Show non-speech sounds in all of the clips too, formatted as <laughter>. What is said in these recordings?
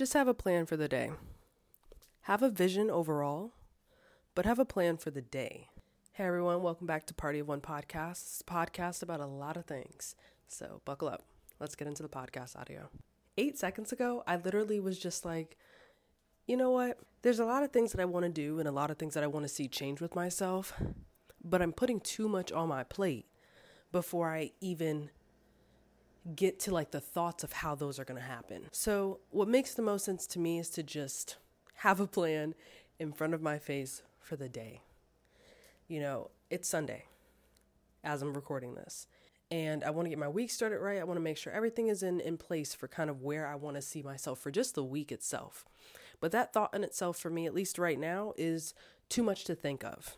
Just have a plan for the day. Have a vision overall, but have a plan for the day. Hey everyone, welcome back to Party of One podcast. A podcast about a lot of things. So buckle up. Let's get into the podcast audio. Eight seconds ago, I literally was just like, you know what? There's a lot of things that I want to do and a lot of things that I want to see change with myself, but I'm putting too much on my plate before I even get to like the thoughts of how those are going to happen. So, what makes the most sense to me is to just have a plan in front of my face for the day. You know, it's Sunday as I'm recording this. And I want to get my week started right. I want to make sure everything is in, in place for kind of where I want to see myself for just the week itself. But that thought in itself, for me, at least right now, is too much to think of.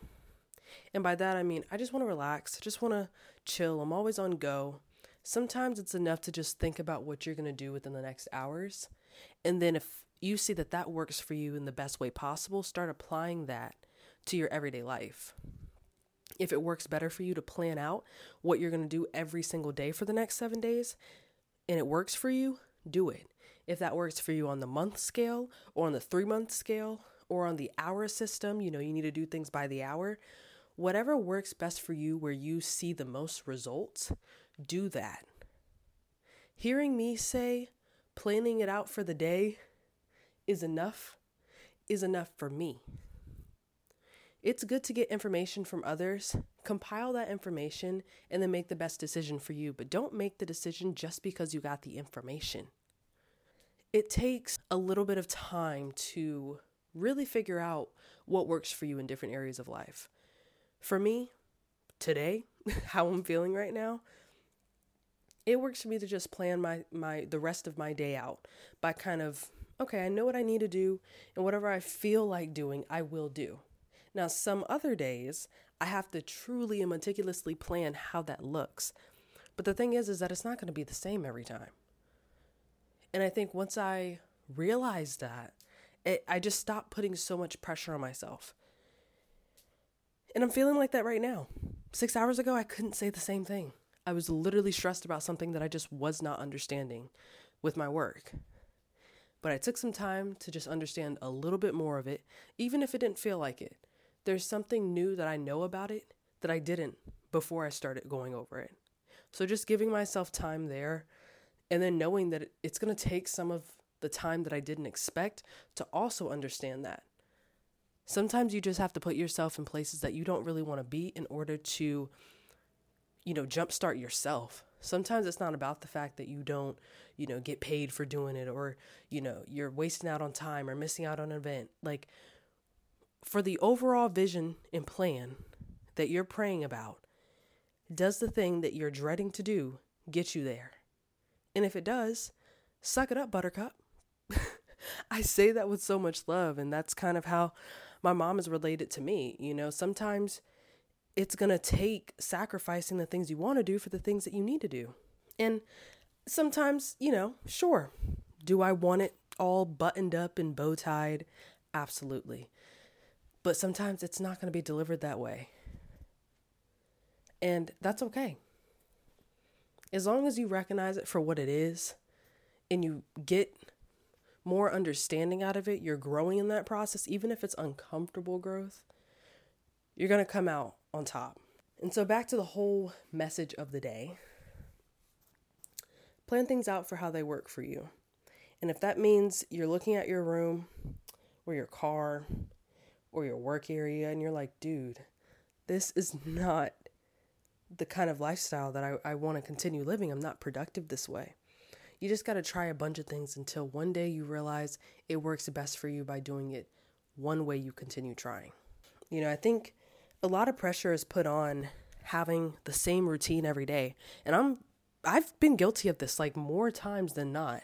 And by that, I mean, I just want to relax, I just want to chill. I'm always on go. Sometimes it's enough to just think about what you're going to do within the next hours. And then if you see that that works for you in the best way possible, start applying that to your everyday life. If it works better for you to plan out what you're going to do every single day for the next seven days and it works for you, do it. If that works for you on the month scale or on the three month scale or on the hour system, you know, you need to do things by the hour. Whatever works best for you, where you see the most results, do that. Hearing me say planning it out for the day is enough is enough for me. It's good to get information from others, compile that information, and then make the best decision for you. But don't make the decision just because you got the information. It takes a little bit of time to really figure out what works for you in different areas of life. For me, today, <laughs> how I'm feeling right now, it works for me to just plan my my the rest of my day out by kind of okay, I know what I need to do and whatever I feel like doing, I will do. Now, some other days, I have to truly and meticulously plan how that looks. But the thing is is that it's not going to be the same every time. And I think once I realized that, it, I just stopped putting so much pressure on myself. And I'm feeling like that right now. 6 hours ago, I couldn't say the same thing. I was literally stressed about something that I just was not understanding with my work. But I took some time to just understand a little bit more of it, even if it didn't feel like it. There's something new that I know about it that I didn't before I started going over it. So just giving myself time there and then knowing that it's going to take some of the time that I didn't expect to also understand that. Sometimes you just have to put yourself in places that you don't really want to be in order to you know, jumpstart yourself. Sometimes it's not about the fact that you don't, you know, get paid for doing it or, you know, you're wasting out on time or missing out on an event. Like, for the overall vision and plan that you're praying about, does the thing that you're dreading to do get you there? And if it does, suck it up, buttercup. <laughs> I say that with so much love, and that's kind of how my mom is related to me. You know, sometimes it's going to take sacrificing the things you want to do for the things that you need to do. And sometimes, you know, sure, do I want it all buttoned up and bow tied? Absolutely. But sometimes it's not going to be delivered that way. And that's okay. As long as you recognize it for what it is and you get more understanding out of it, you're growing in that process, even if it's uncomfortable growth, you're going to come out on top. And so, back to the whole message of the day plan things out for how they work for you. And if that means you're looking at your room or your car or your work area and you're like, dude, this is not the kind of lifestyle that I, I want to continue living. I'm not productive this way. You just got to try a bunch of things until one day you realize it works best for you by doing it one way you continue trying. You know, I think a lot of pressure is put on having the same routine every day. And I'm I've been guilty of this like more times than not.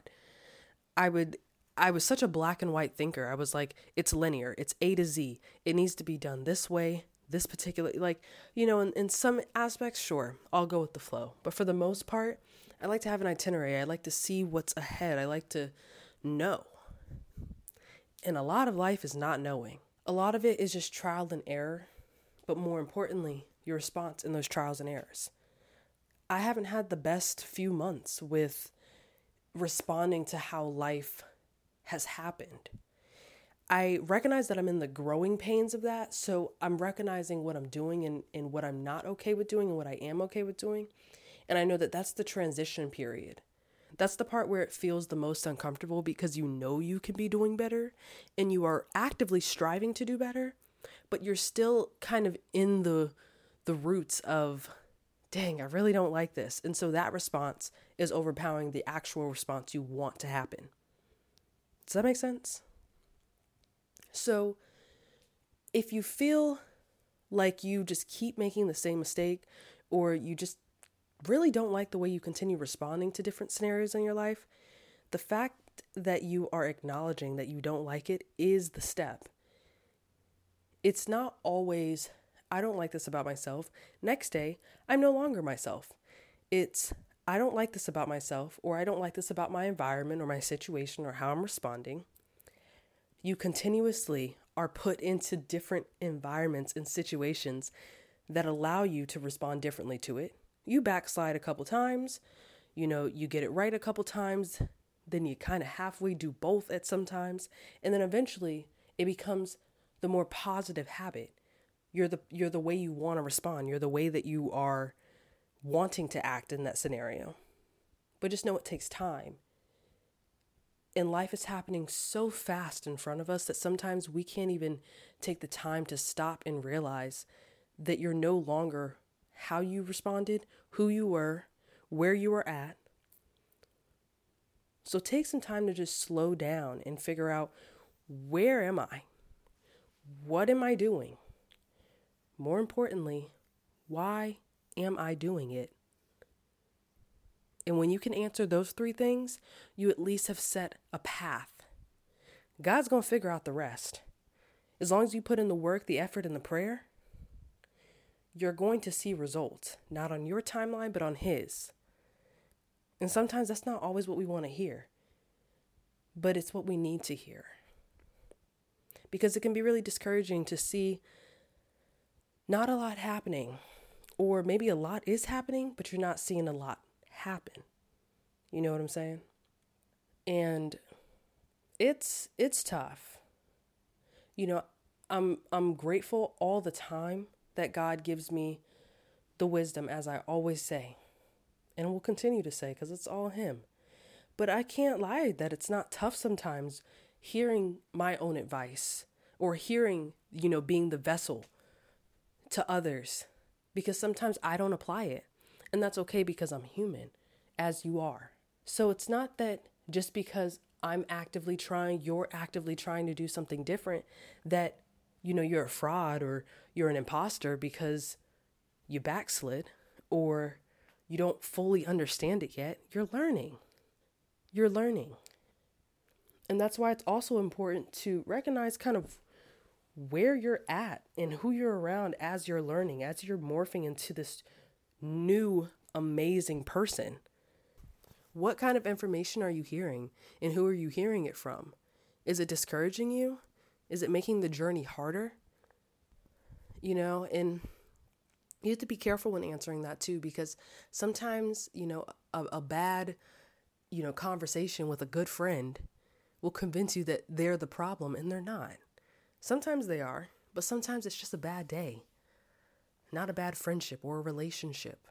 I would I was such a black and white thinker. I was like it's linear. It's A to Z. It needs to be done this way, this particular like, you know, in, in some aspects sure, I'll go with the flow. But for the most part, I like to have an itinerary. I like to see what's ahead. I like to know. And a lot of life is not knowing. A lot of it is just trial and error but more importantly, your response in those trials and errors. I haven't had the best few months with responding to how life has happened. I recognize that I'm in the growing pains of that. So I'm recognizing what I'm doing and, and what I'm not okay with doing and what I am okay with doing. And I know that that's the transition period. That's the part where it feels the most uncomfortable because you know you can be doing better and you are actively striving to do better, but you're still kind of in the the roots of dang, I really don't like this. And so that response is overpowering the actual response you want to happen. Does that make sense? So if you feel like you just keep making the same mistake or you just really don't like the way you continue responding to different scenarios in your life, the fact that you are acknowledging that you don't like it is the step. It's not always, I don't like this about myself. Next day, I'm no longer myself. It's, I don't like this about myself, or I don't like this about my environment or my situation or how I'm responding. You continuously are put into different environments and situations that allow you to respond differently to it you backslide a couple times, you know, you get it right a couple times, then you kind of halfway do both at sometimes, and then eventually it becomes the more positive habit. You're the you're the way you want to respond. You're the way that you are wanting to act in that scenario. But just know it takes time. And life is happening so fast in front of us that sometimes we can't even take the time to stop and realize that you're no longer how you responded, who you were, where you were at. So take some time to just slow down and figure out where am I? What am I doing? More importantly, why am I doing it? And when you can answer those three things, you at least have set a path. God's going to figure out the rest. As long as you put in the work, the effort, and the prayer, you're going to see results, not on your timeline, but on His. And sometimes that's not always what we want to hear, but it's what we need to hear. Because it can be really discouraging to see not a lot happening, or maybe a lot is happening, but you're not seeing a lot happen. You know what I'm saying? And it's it's tough. You know, I'm I'm grateful all the time that God gives me the wisdom, as I always say, and will continue to say, because it's all Him. But I can't lie that it's not tough sometimes hearing my own advice or hearing, you know, being the vessel to others because sometimes I don't apply it. And that's okay because I'm human, as you are. So it's not that just because I'm actively trying, you're actively trying to do something different, that you know, you're a fraud or you're an imposter because you backslid or you don't fully understand it yet. You're learning. You're learning. And that's why it's also important to recognize kind of where you're at and who you're around as you're learning, as you're morphing into this new, amazing person. What kind of information are you hearing and who are you hearing it from? Is it discouraging you? Is it making the journey harder? You know, and you have to be careful when answering that too, because sometimes, you know, a, a bad, you know, conversation with a good friend will convince you that they're the problem and they're not. Sometimes they are, but sometimes it's just a bad day, not a bad friendship or a relationship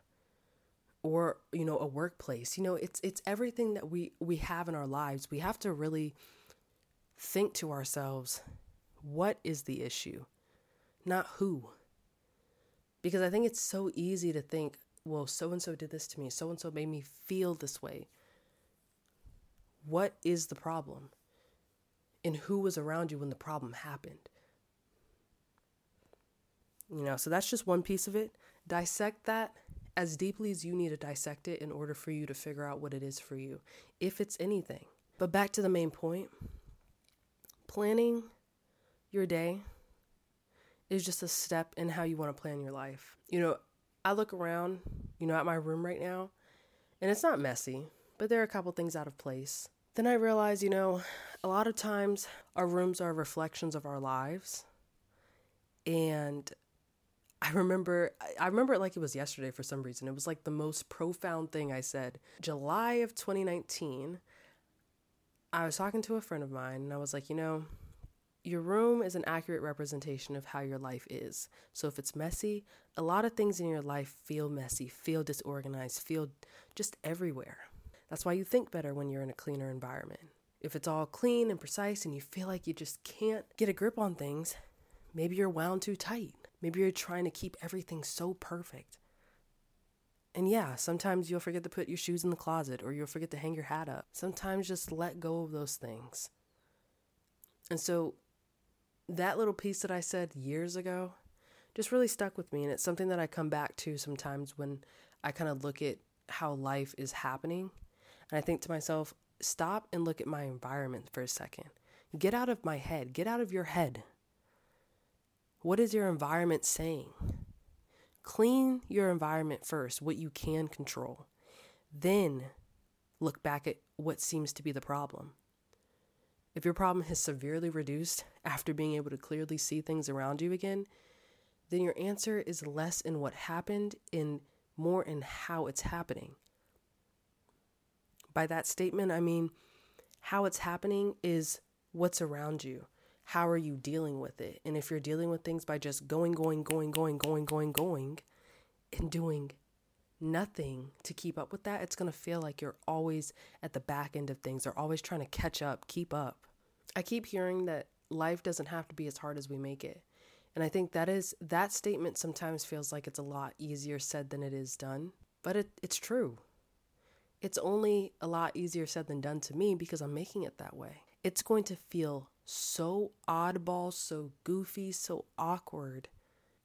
or you know a workplace you know it's it's everything that we we have in our lives we have to really think to ourselves what is the issue, not who. Because I think it's so easy to think, well, so and so did this to me, so and so made me feel this way. What is the problem? And who was around you when the problem happened? You know, so that's just one piece of it. Dissect that as deeply as you need to dissect it in order for you to figure out what it is for you, if it's anything. But back to the main point planning your day is just a step in how you want to plan your life. You know, I look around, you know, at my room right now, and it's not messy, but there are a couple things out of place. Then I realize, you know, a lot of times our rooms are reflections of our lives. And I remember I remember it like it was yesterday for some reason. It was like the most profound thing I said. July of 2019, I was talking to a friend of mine and I was like, you know, your room is an accurate representation of how your life is. So if it's messy, a lot of things in your life feel messy, feel disorganized, feel just everywhere. That's why you think better when you're in a cleaner environment. If it's all clean and precise and you feel like you just can't get a grip on things, maybe you're wound too tight. Maybe you're trying to keep everything so perfect. And yeah, sometimes you'll forget to put your shoes in the closet or you'll forget to hang your hat up. Sometimes just let go of those things. And so that little piece that I said years ago just really stuck with me. And it's something that I come back to sometimes when I kind of look at how life is happening. And I think to myself, stop and look at my environment for a second. Get out of my head, get out of your head. What is your environment saying? Clean your environment first, what you can control. Then look back at what seems to be the problem. If your problem has severely reduced <laughs> after being able to clearly see things around you again, then your answer is less in what happened and more in how it's happening. By that statement, I mean how it's happening is what's around you. How are you dealing with it? And if you're dealing with things by just going, going, going, going, going, going, going, and doing nothing to keep up with that, it's going to feel like you're always at the back end of things or always trying to catch up, keep up. I keep hearing that life doesn't have to be as hard as we make it. And I think that is that statement sometimes feels like it's a lot easier said than it is done, but it, it's true. It's only a lot easier said than done to me because I'm making it that way. It's going to feel so oddball, so goofy, so awkward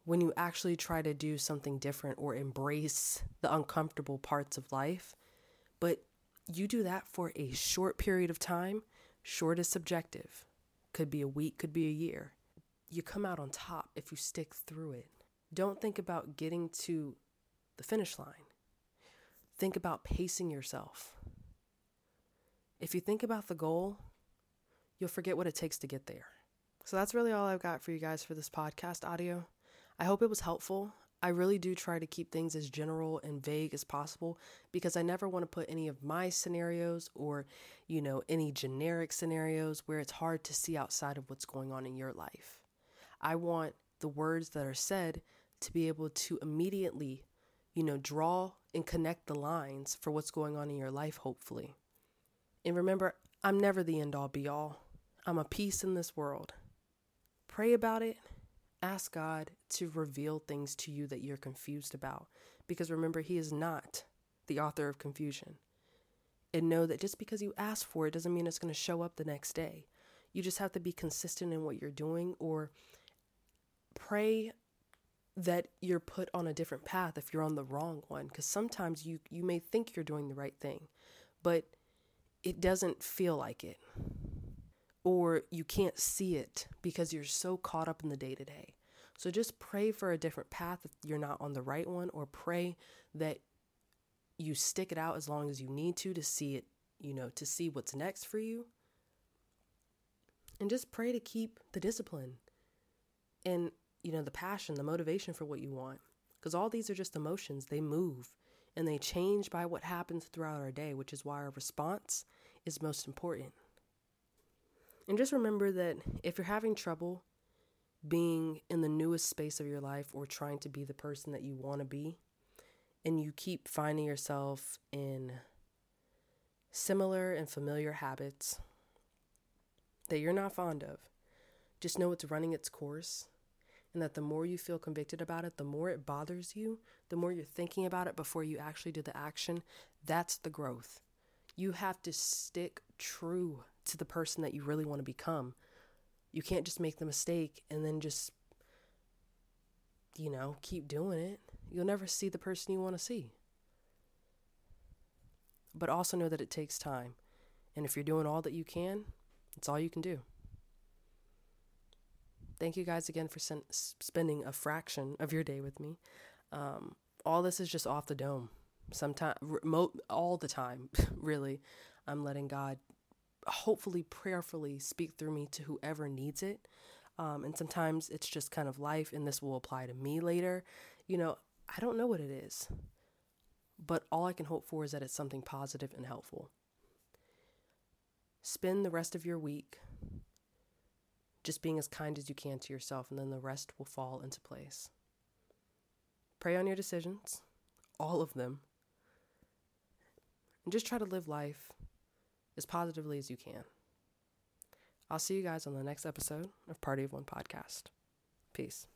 when you actually try to do something different or embrace the uncomfortable parts of life. But you do that for a short period of time Short is subjective. Could be a week, could be a year. You come out on top if you stick through it. Don't think about getting to the finish line. Think about pacing yourself. If you think about the goal, you'll forget what it takes to get there. So that's really all I've got for you guys for this podcast audio. I hope it was helpful. I really do try to keep things as general and vague as possible because I never want to put any of my scenarios or, you know, any generic scenarios where it's hard to see outside of what's going on in your life. I want the words that are said to be able to immediately, you know, draw and connect the lines for what's going on in your life, hopefully. And remember, I'm never the end all be all. I'm a piece in this world. Pray about it Ask God to reveal things to you that you're confused about. Because remember, He is not the author of confusion. And know that just because you ask for it doesn't mean it's going to show up the next day. You just have to be consistent in what you're doing or pray that you're put on a different path if you're on the wrong one because sometimes you you may think you're doing the right thing but it doesn't feel like it or you can't see it because you're so caught up in the day to day. So just pray for a different path if you're not on the right one, or pray that you stick it out as long as you need to to see it, you know, to see what's next for you. And just pray to keep the discipline and, you know, the passion, the motivation for what you want. Because all these are just emotions, they move and they change by what happens throughout our day, which is why our response is most important. And just remember that if you're having trouble being in the newest space of your life or trying to be the person that you want to be, and you keep finding yourself in similar and familiar habits that you're not fond of, just know it's running its course. And that the more you feel convicted about it, the more it bothers you, the more you're thinking about it before you actually do the action. That's the growth. You have to stick true to the person that you really want to become. You can't just make the mistake and then just, you know, keep doing it. You'll never see the person you want to see. But also know that it takes time. And if you're doing all that you can, it's all you can do. Thank you guys again for sen- spending a fraction of your day with me. Um, all this is just off the dome. Sometimes, remote, all the time, <laughs> really. I'm letting God hopefully prayerfully speak through me to whoever needs it. Um, and sometimes it's just kind of life, and this will apply to me later. You know, I don't know what it is, but all I can hope for is that it's something positive and helpful. spend the rest of your week just being as kind as you can to yourself, and then the rest will fall into place. Pray on your decisions, all of them, and just try to live life as positively as you can. I'll see you guys on the next episode of Party of One podcast. Peace.